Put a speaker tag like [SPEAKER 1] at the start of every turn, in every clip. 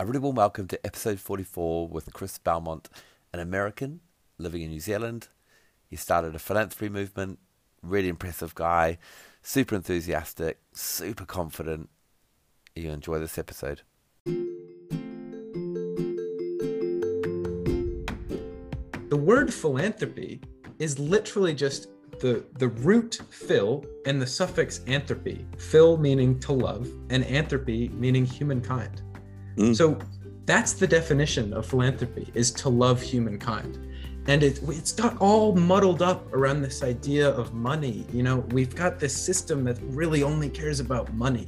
[SPEAKER 1] A really warm welcome to episode 44 with Chris Belmont, an American living in New Zealand. He started a philanthropy movement, really impressive guy, super enthusiastic, super confident. You enjoy this episode.
[SPEAKER 2] The word philanthropy is literally just the, the root phil and the suffix anthropy. Phil meaning to love, and anthropy meaning humankind. Mm. So that's the definition of philanthropy is to love humankind. And it, it's got all muddled up around this idea of money. You know, we've got this system that really only cares about money.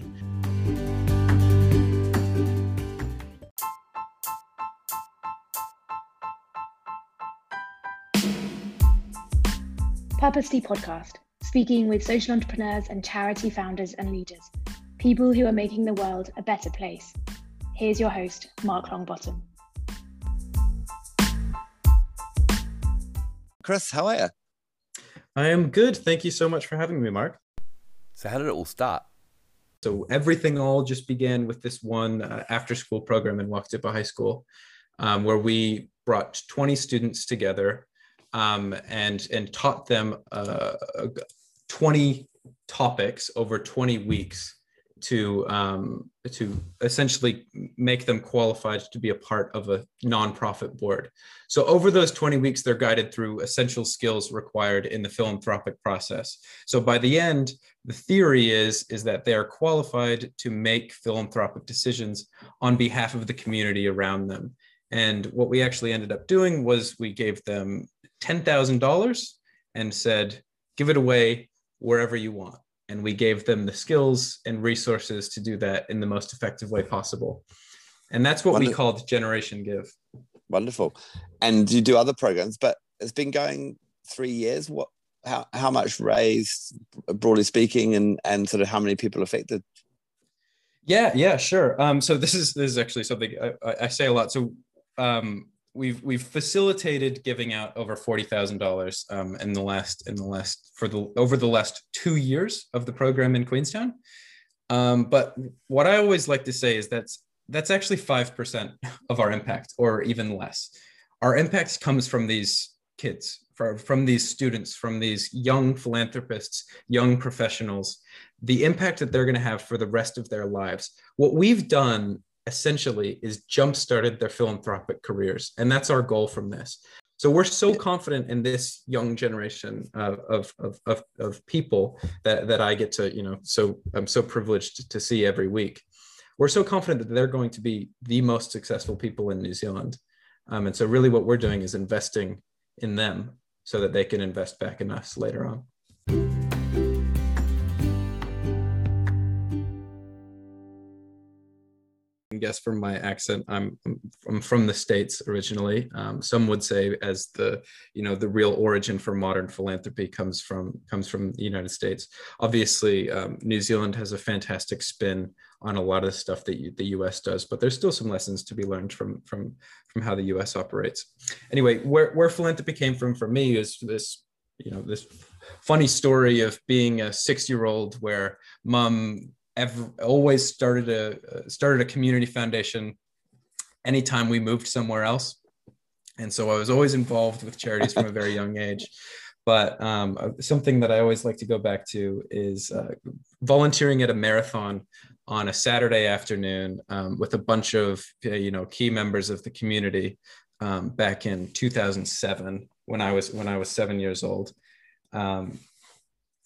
[SPEAKER 3] Purposely podcast, speaking with social entrepreneurs and charity founders and leaders, people who are making the world a better place. Here's your host, Mark Longbottom.
[SPEAKER 1] Chris, how are you?
[SPEAKER 2] I am good. Thank you so much for having me, Mark.
[SPEAKER 1] So, how did it all start?
[SPEAKER 2] So, everything all just began with this one uh, after school program in Wakatipu High School, um, where we brought 20 students together um, and and taught them uh, 20 topics over 20 weeks to um, to essentially make them qualified to be a part of a nonprofit board. So over those 20 weeks, they're guided through essential skills required in the philanthropic process. So by the end, the theory is is that they are qualified to make philanthropic decisions on behalf of the community around them. And what we actually ended up doing was we gave them $10,000 and said, give it away wherever you want. And we gave them the skills and resources to do that in the most effective way possible. And that's what Wonderful. we called Generation Give.
[SPEAKER 1] Wonderful. And you do other programs, but it's been going three years. What, how, how much raised, broadly speaking, and, and sort of how many people affected?
[SPEAKER 2] Yeah, yeah, sure. Um, so this is this is actually something I, I say a lot. So um, we've we've facilitated giving out over forty thousand um, dollars in the last in the last for the over the last two years of the program in Queenstown. Um, but what I always like to say is that's that's actually five percent of our impact, or even less. Our impact comes from these kids, from, from these students, from these young philanthropists, young professionals. The impact that they're going to have for the rest of their lives. What we've done essentially is jump started their philanthropic careers. And that's our goal from this. So we're so confident in this young generation of, of, of, of, of people that, that I get to, you know, so I'm so privileged to see every week. We're so confident that they're going to be the most successful people in New Zealand. Um, and so really what we're doing is investing in them so that they can invest back in us later on. Guess from my accent, I'm I'm from the states originally. Um, some would say as the you know the real origin for modern philanthropy comes from comes from the United States. Obviously, um, New Zealand has a fantastic spin on a lot of the stuff that you, the U.S. does, but there's still some lessons to be learned from from from how the U.S. operates. Anyway, where where philanthropy came from for me is this you know this funny story of being a six year old where mom ever always started a started a community foundation anytime we moved somewhere else. And so i was always involved with charities from a very young age. But um, uh, something that i always like to go back to is uh, volunteering at a marathon on a saturday afternoon um, with a bunch of uh, you know key members of the community um, back in 2007 when i was when i was seven years old. Um,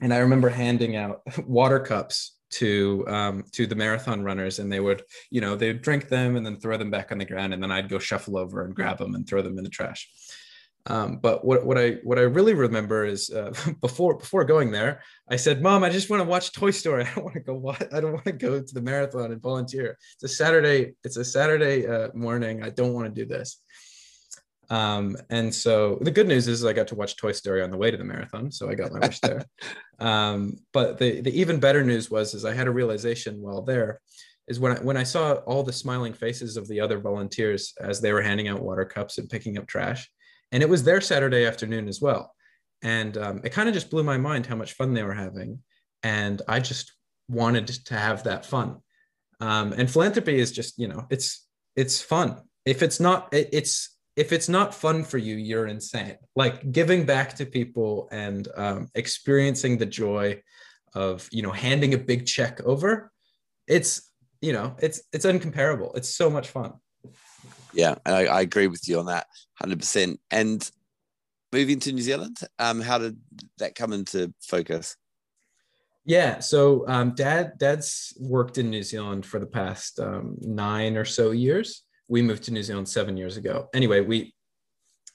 [SPEAKER 2] and i remember handing out water cups to um, to the marathon runners and they would you know they'd drink them and then throw them back on the ground and then i'd go shuffle over and grab them and throw them in the trash. Um, but what, what i what i really remember is uh, before before going there i said mom i just want to watch toy story. I don't want to go i don't want to go to the marathon and volunteer. It's a saturday it's a saturday uh, morning. I don't want to do this um, and so the good news is I got to watch Toy Story on the way to the marathon, so I got my wish there. Um, but the the even better news was is I had a realization while there is when I, when I saw all the smiling faces of the other volunteers as they were handing out water cups and picking up trash, and it was their Saturday afternoon as well, and um, it kind of just blew my mind how much fun they were having, and I just wanted to have that fun. Um, and philanthropy is just you know it's it's fun. If it's not, it, it's if it's not fun for you, you're insane. Like giving back to people and um, experiencing the joy of you know handing a big check over. It's you know it's it's uncomparable. It's so much fun.
[SPEAKER 1] Yeah, I, I agree with you on that, hundred percent. And moving to New Zealand, um, how did that come into focus?
[SPEAKER 2] Yeah, so um, dad dad's worked in New Zealand for the past um, nine or so years. We moved to New Zealand seven years ago. Anyway, we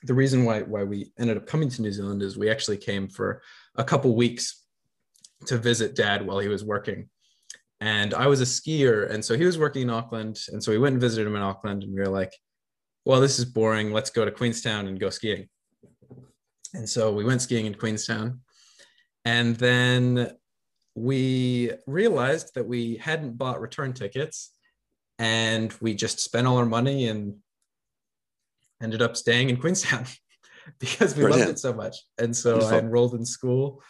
[SPEAKER 2] the reason why why we ended up coming to New Zealand is we actually came for a couple weeks to visit dad while he was working. And I was a skier, and so he was working in Auckland, and so we went and visited him in Auckland, and we were like, "Well, this is boring. Let's go to Queenstown and go skiing." And so we went skiing in Queenstown, and then we realized that we hadn't bought return tickets and we just spent all our money and ended up staying in Queenstown because we Brilliant. loved it so much. And so Wonderful. I enrolled in school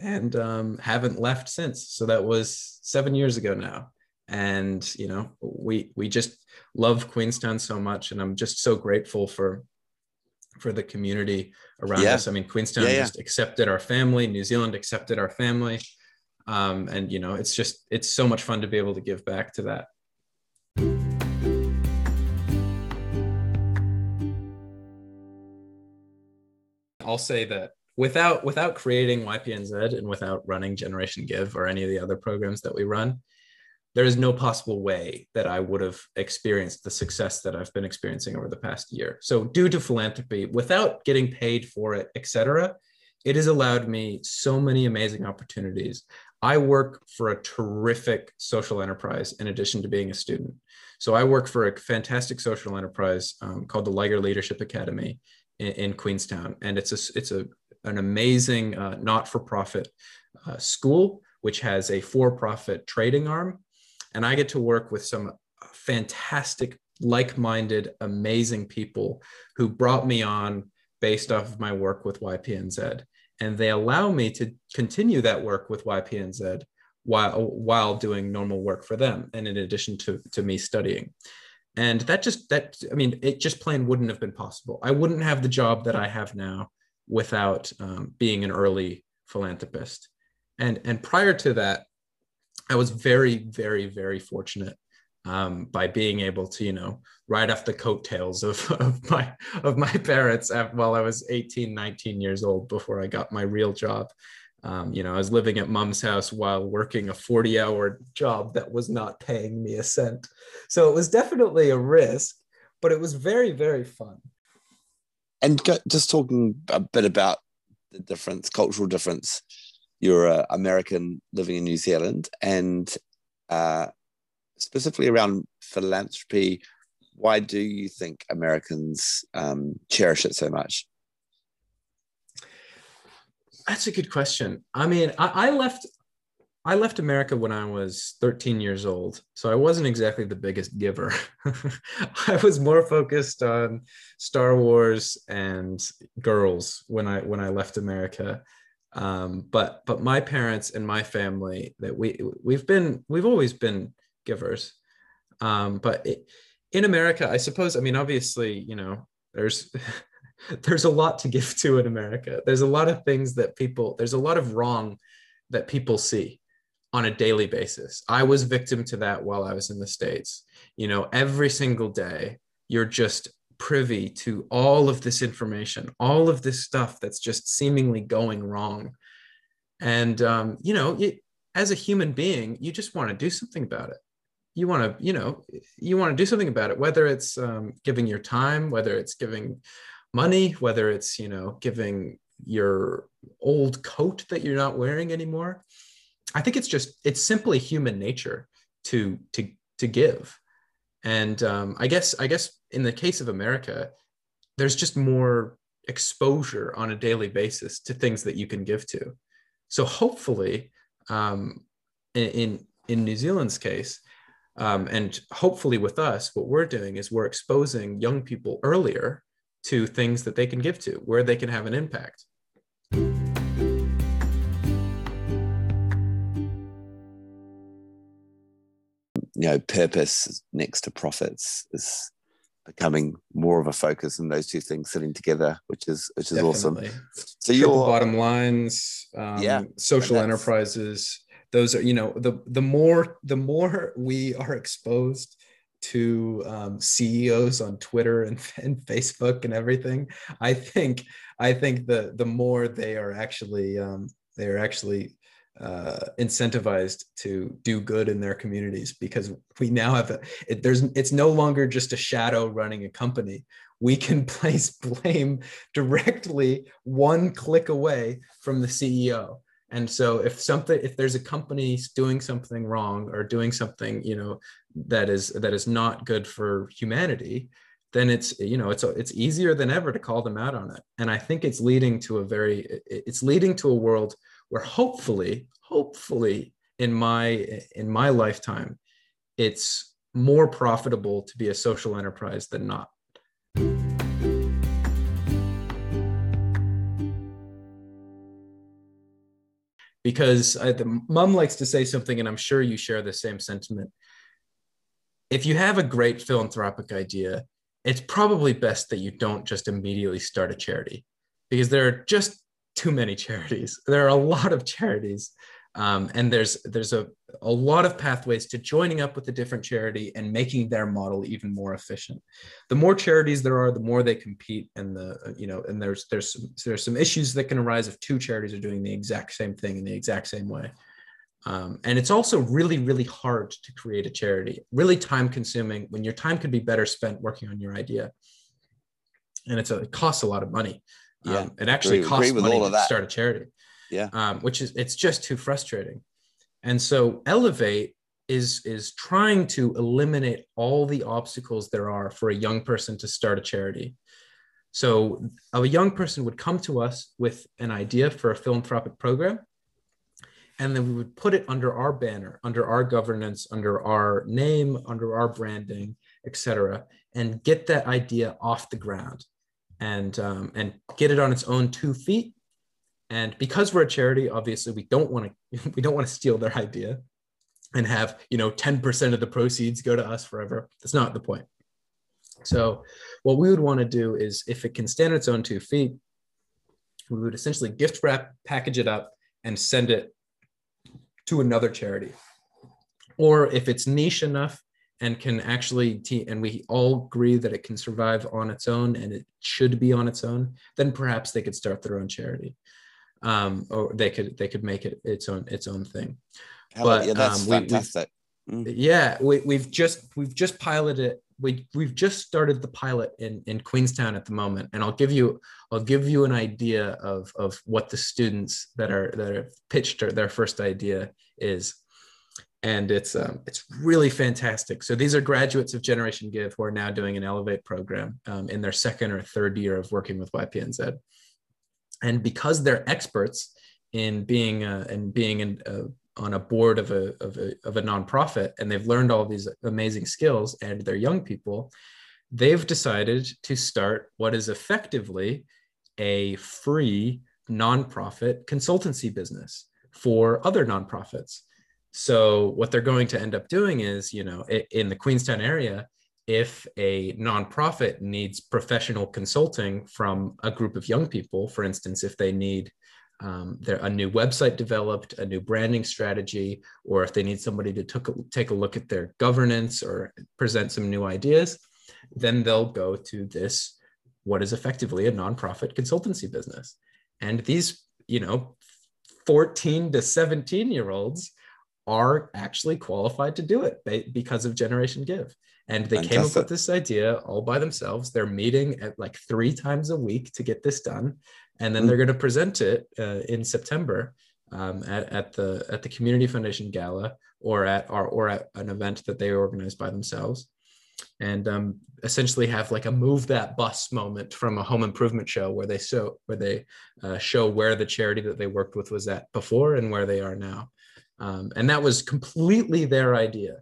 [SPEAKER 2] and um, haven't left since. So that was seven years ago now. And you know, we we just love Queenstown so much, and I'm just so grateful for for the community around yeah. us. I mean, Queenstown yeah, yeah. just accepted our family. New Zealand accepted our family um, and you know it's just it's so much fun to be able to give back to that i'll say that without without creating ypnz and without running generation give or any of the other programs that we run there is no possible way that i would have experienced the success that i've been experiencing over the past year. So due to philanthropy without getting paid for it etc it has allowed me so many amazing opportunities. I work for a terrific social enterprise in addition to being a student. So I work for a fantastic social enterprise um, called the Liger Leadership Academy in, in, Queenstown, and it's a it's a an amazing uh, not-for-profit uh, school which has a for-profit trading arm, and I get to work with some fantastic, like-minded, amazing people who brought me on based off of my work with YPNZ and they allow me to continue that work with YPNZ while while doing normal work for them and in addition to to me studying and that just that i mean it just plain wouldn't have been possible. I wouldn't have the job that i have now without um, being an early philanthropist. And and prior to that i was very very very fortunate um, by being able to you know ride off the coattails of, of my of my parents while I was 18 19 years old before I got my real job um, you know I was living at mom's house while working a 40 hour job that was not paying me a cent. So it was definitely a risk but it was very very fun.
[SPEAKER 1] And just talking a bit about the difference cultural difference. You're an American living in New Zealand and uh, specifically around philanthropy, why do you think Americans um, cherish it so much?
[SPEAKER 2] That's a good question. I mean, I, I, left I left America when I was 13 years old, so I wasn't exactly the biggest giver. I was more focused on Star Wars and girls when I when I left America. Um, but but my parents and my family that we we've been we've always been givers. Um, but it, in America, I suppose, I mean, obviously, you know, there's there's a lot to give to in America. There's a lot of things that people, there's a lot of wrong that people see on a daily basis. I was victim to that while I was in the States. You know, every single day, you're just privy to all of this information, all of this stuff that's just seemingly going wrong. And, um, you know, it, as a human being, you just want to do something about it you want to you know you want to do something about it whether it's um, giving your time whether it's giving money whether it's you know giving your old coat that you're not wearing anymore. I think it's just it's simply human nature to to to give. And um, i guess i guess in the case of america there's just more exposure on a daily basis to things that you can give to. So hopefully um, in, in new zealand's case um, and hopefully, with us, what we're doing is we're exposing young people earlier to things that they can give to, where they can have an impact.
[SPEAKER 1] you know, purpose next to profits is becoming more of a focus and those two things sitting together, which is which is Definitely. awesome.
[SPEAKER 2] So your bottom lines, um, yeah, social enterprises, those are you know the the more the more we are exposed to um, CEOs on Twitter and, and Facebook and everything, I think I think the the more they are actually um, they are actually uh, incentivized to do good in their communities because we now have a, it, there's it's no longer just a shadow running a company. We can place blame directly one click away from the ceo and so if something if there's a company doing something wrong or doing something you know that is that is not good for humanity then it's you know it's it's easier than ever to call them out on it. And i think it's leading to a very it's leading to a world where hopefully hopefully in my in my lifetime it's more profitable to be a social enterprise than not because I, the mom likes to say something and i'm sure you share the same sentiment if you have a great philanthropic idea it's probably best that you don't just immediately start a charity because there are just too many charities. There are a lot of charities. Um, and there's there's a, a lot of pathways to joining up with a different charity and making their model even more efficient. The more charities there are, the more they compete, and the you know and there's there's some, there's some issues that can arise if two charities are doing the exact same thing in the exact same way. Um, and it's also really really hard to create a charity, really time consuming when your time could be better spent working on your idea, and it's a, it costs a lot of money. Yeah, um, it actually agree, costs agree money to start a charity.
[SPEAKER 1] Yeah,
[SPEAKER 2] um, which is it's just too frustrating. And so Elevate is is trying to eliminate all the obstacles there are for a young person to start a charity. So a young person would come to us with an idea for a philanthropic program, and then we would put it under our banner, under our governance, under our name, under our branding, etc., and get that idea off the ground and um, and get it on its own two feet. And because we're a charity, obviously we don't want to we don't want to steal their idea and have you know 10% of the proceeds go to us forever. That's not the point. So what we would want to do is if it can stand its own two feet, we would essentially gift wrap, package it up, and send it to another charity. Or if it's niche enough and can actually te- and we all agree that it can survive on its own and it should be on its own then perhaps they could start their own charity um, or they could they could make it its own its own thing.
[SPEAKER 1] But yeah, that's um, we, fantastic.
[SPEAKER 2] Mm. yeah we, we've just we've just piloted we we've just started the pilot in in queenstown at the moment. And i'll give you i'll give you an idea of of what the students that are that have pitched their first idea is. And it's um, it's really fantastic. So these are graduates of Generation Give who are now doing an Elevate program um, in their second or third year of working with YPNZ, and because they're experts in being uh, and being in, uh, on a board of a, of a of a nonprofit, and they've learned all these amazing skills, and they're young people, they've decided to start what is effectively a free nonprofit consultancy business for other nonprofits. So what they're going to end up doing is, you know, in the Queenstown area, if a nonprofit needs professional consulting from a group of young people, for instance, if they need um, a new website developed, a new branding strategy, or if they need somebody to took, take a look at their governance or present some new ideas, then they'll go to this, what is effectively a nonprofit consultancy business. And these, you know, 14 to 17 year olds are actually qualified to do it because of Generation Give. And they Fantastic. came up with this idea all by themselves. They're meeting at like three times a week to get this done, and then mm they're going to present it uh, in September um, at, at the at the Community Foundation Gala or at or, or at an event that they organized by themselves, and um, essentially have like a move that bus moment from a home improvement show where they show where they uh, show where the charity that they worked with was at before and where they are now um, and that was completely their idea.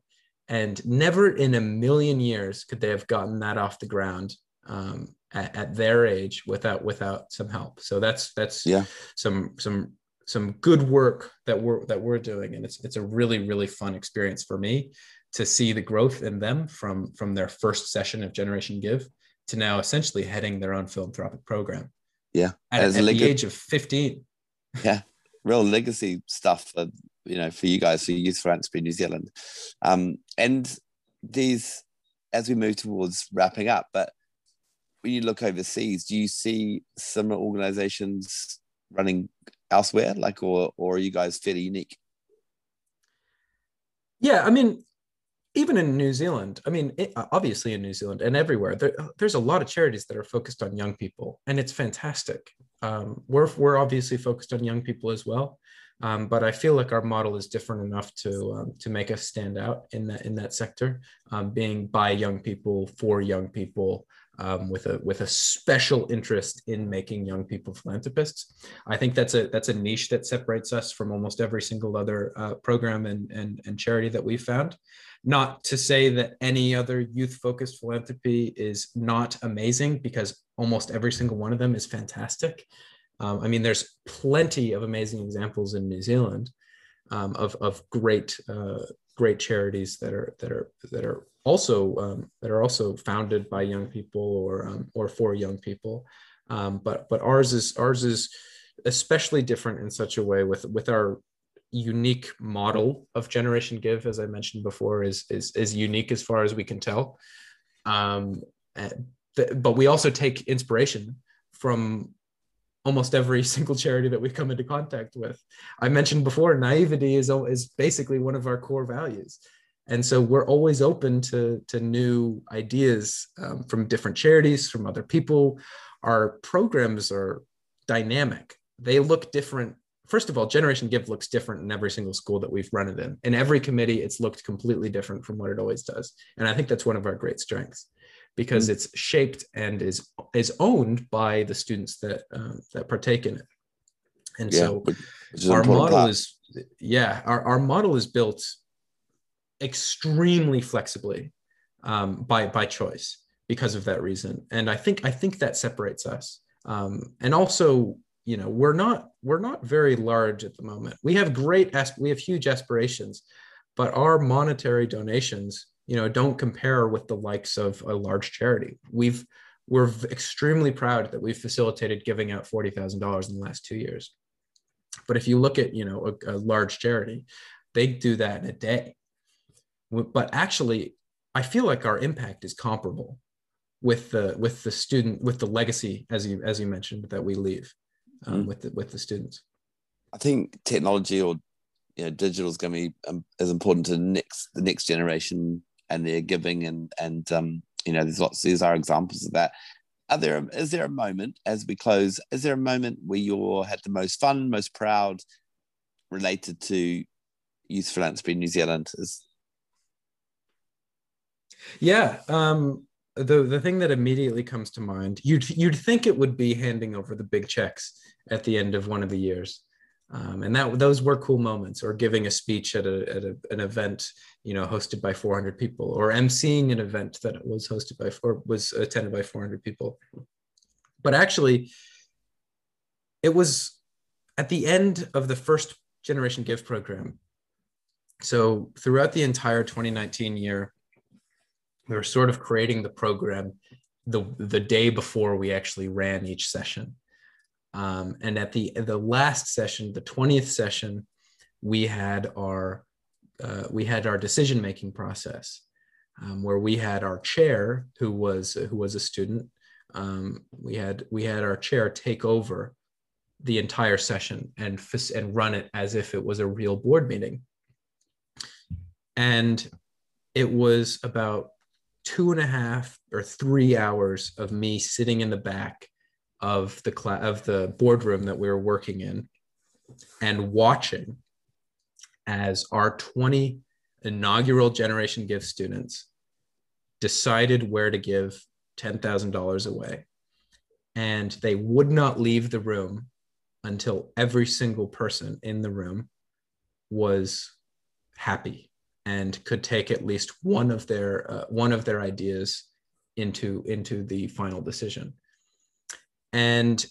[SPEAKER 2] And never in a million years could they have gotten that off the ground um, at, at, their age without without some help. So that's that's
[SPEAKER 1] yeah.
[SPEAKER 2] some some some good work that we're that we're doing. And it's it's a really really fun experience for me to see the growth in them from from their first session of generation give to now essentially heading their own philanthropic program.
[SPEAKER 1] Yeah.
[SPEAKER 2] At, at leg- the age of 15
[SPEAKER 1] yeah. Real legacy stuff for you know for you guys for youth philanthropy new zealand. Um and these as we move towards wrapping up but when you look overseas do you see similar organizations running elsewhere? Like or or are you guys fairly unique?
[SPEAKER 2] Yeah i mean even in New Zealand, I mean, it, obviously in New Zealand and everywhere, there, there's a lot of charities that are focused on young people, and it's fantastic. Um, we're we're obviously focused on young people as well, um, but I feel like our model is different enough to um, to make us stand out in that in that sector, um, being by young people for young people, um, with a with a special interest in making young people philanthropists. I think that's a that's a niche that separates us from almost every single other uh, program and, and and charity that we've found. Not to say that any other youth focused philanthropy is not amazing, because almost every single one of them is fantastic. Um, I mean, there's plenty of amazing examples in New Zealand um, of of great uh, great charities that are that are that are also um, that are also founded by young people or um, or for young people. Um, but but ours is ours is especially different in such a way with with our unique model of generation give as i mentioned before is is is unique as far as we can tell um, but we also take inspiration from almost every single charity that we come into contact with. I mentioned before naivety is is basically one of our core values. And so we're always open to to new ideas um, from different charities from other people. Our programs are dynamic. They look different. First of all generation give looks different in every single school that we've run it in. In every committee it's looked completely different from what it always does. And i think that's one of our great strengths because mm-hmm. it's shaped and is is owned by the students that um, that partake in it and yeah, so our model part. is yeah our, our model is built extremely flexibly um, by by choice because of that reason. And I think I think that separates us. Um, and also, you know, we're not we're not very large at the moment. We have great we have huge aspirations, but our monetary donations, you know, don't compare with the likes of a large charity. We've we're extremely proud that we've facilitated giving out forty thousand dollars in the last two years. But if you look at you know a, a large charity, they do that in a day but actually i feel like our impact is comparable with the with the student with the legacy as you as you mentioned that we leave um, mm. with the with the students
[SPEAKER 1] i think technology or you know digital is going to be um, as important to the next the next generation and their giving and and um you know there's lots these are examples of that are there is there a moment as we close is there a moment where you're had the most fun most proud related to youth philanthropy in new zealand is
[SPEAKER 2] yeah. Um, the the thing that immediately comes to mind, you'd you'd think it would be handing over the big checks at the end of one of the years. Um, and that those were cool moments or giving a speech at, a, at a, an event you know hosted by 400 people or emceeing an event that was hosted by or was attended by 400 people but actually it was at the end of the first generation gift program so throughout the entire 2019 year we were sort of creating the program the the day before we actually ran each session. Um, and at the the last session, the twentieth session, we had our uh, we had our decision making process, um, where we had our chair who was who was a student. Um, we had we had our chair take over the entire session and and run it as if it was a real board meeting. And it was about two and a half or three hours of me sitting in the back of the class of the boardroom that we were working in and watching as our 20 inaugural generation give students decided where to give $10,000 away. And they would not leave the room until every single person in the room was happy and could take at least one of their uh, one of their ideas into into the final decision and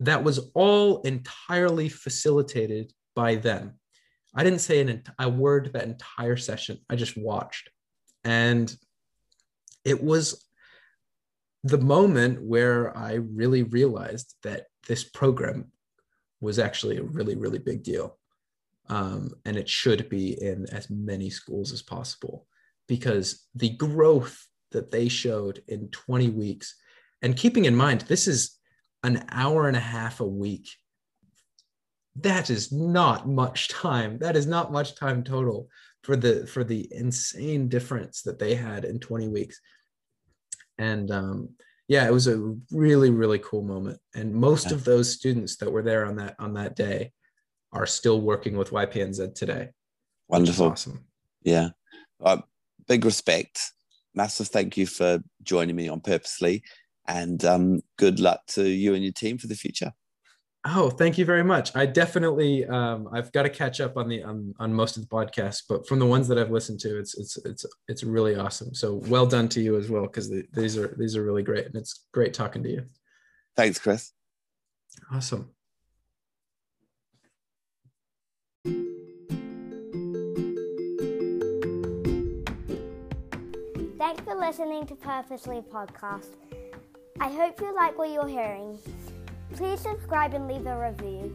[SPEAKER 2] that was all entirely facilitated by them. I didn't say an, a word that entire session. I just watched. And it was the moment where I really realized that this program was actually a really, really big deal. Um, and it should be in as many schools as possible because the growth that they showed in 20 weeks, and keeping in mind, this is an hour and a half a week. That is not much time. That is not much time total for the for the insane difference that they had in 20 weeks. And um, yeah, it was a really really cool moment. And most yeah. of those students that were there on that on that day are still working with YPNZ today.
[SPEAKER 1] Wonderful,
[SPEAKER 2] awesome.
[SPEAKER 1] Yeah, uh, big respect. Massive thank you for joining me on purposely, and um, good luck to you and your team for the future.
[SPEAKER 2] Oh, thank you very much. I definitely um, I've got to catch up on the on, on most of the podcasts, but from the ones that I've listened to, it's it's it's it's really awesome. So well done to you as well, because the, these are these are really great, and it's great talking to you.
[SPEAKER 1] Thanks, Chris.
[SPEAKER 2] Awesome.
[SPEAKER 4] Thanks for listening to Purposely Podcast. I hope you like what you're hearing. Please subscribe and leave a review.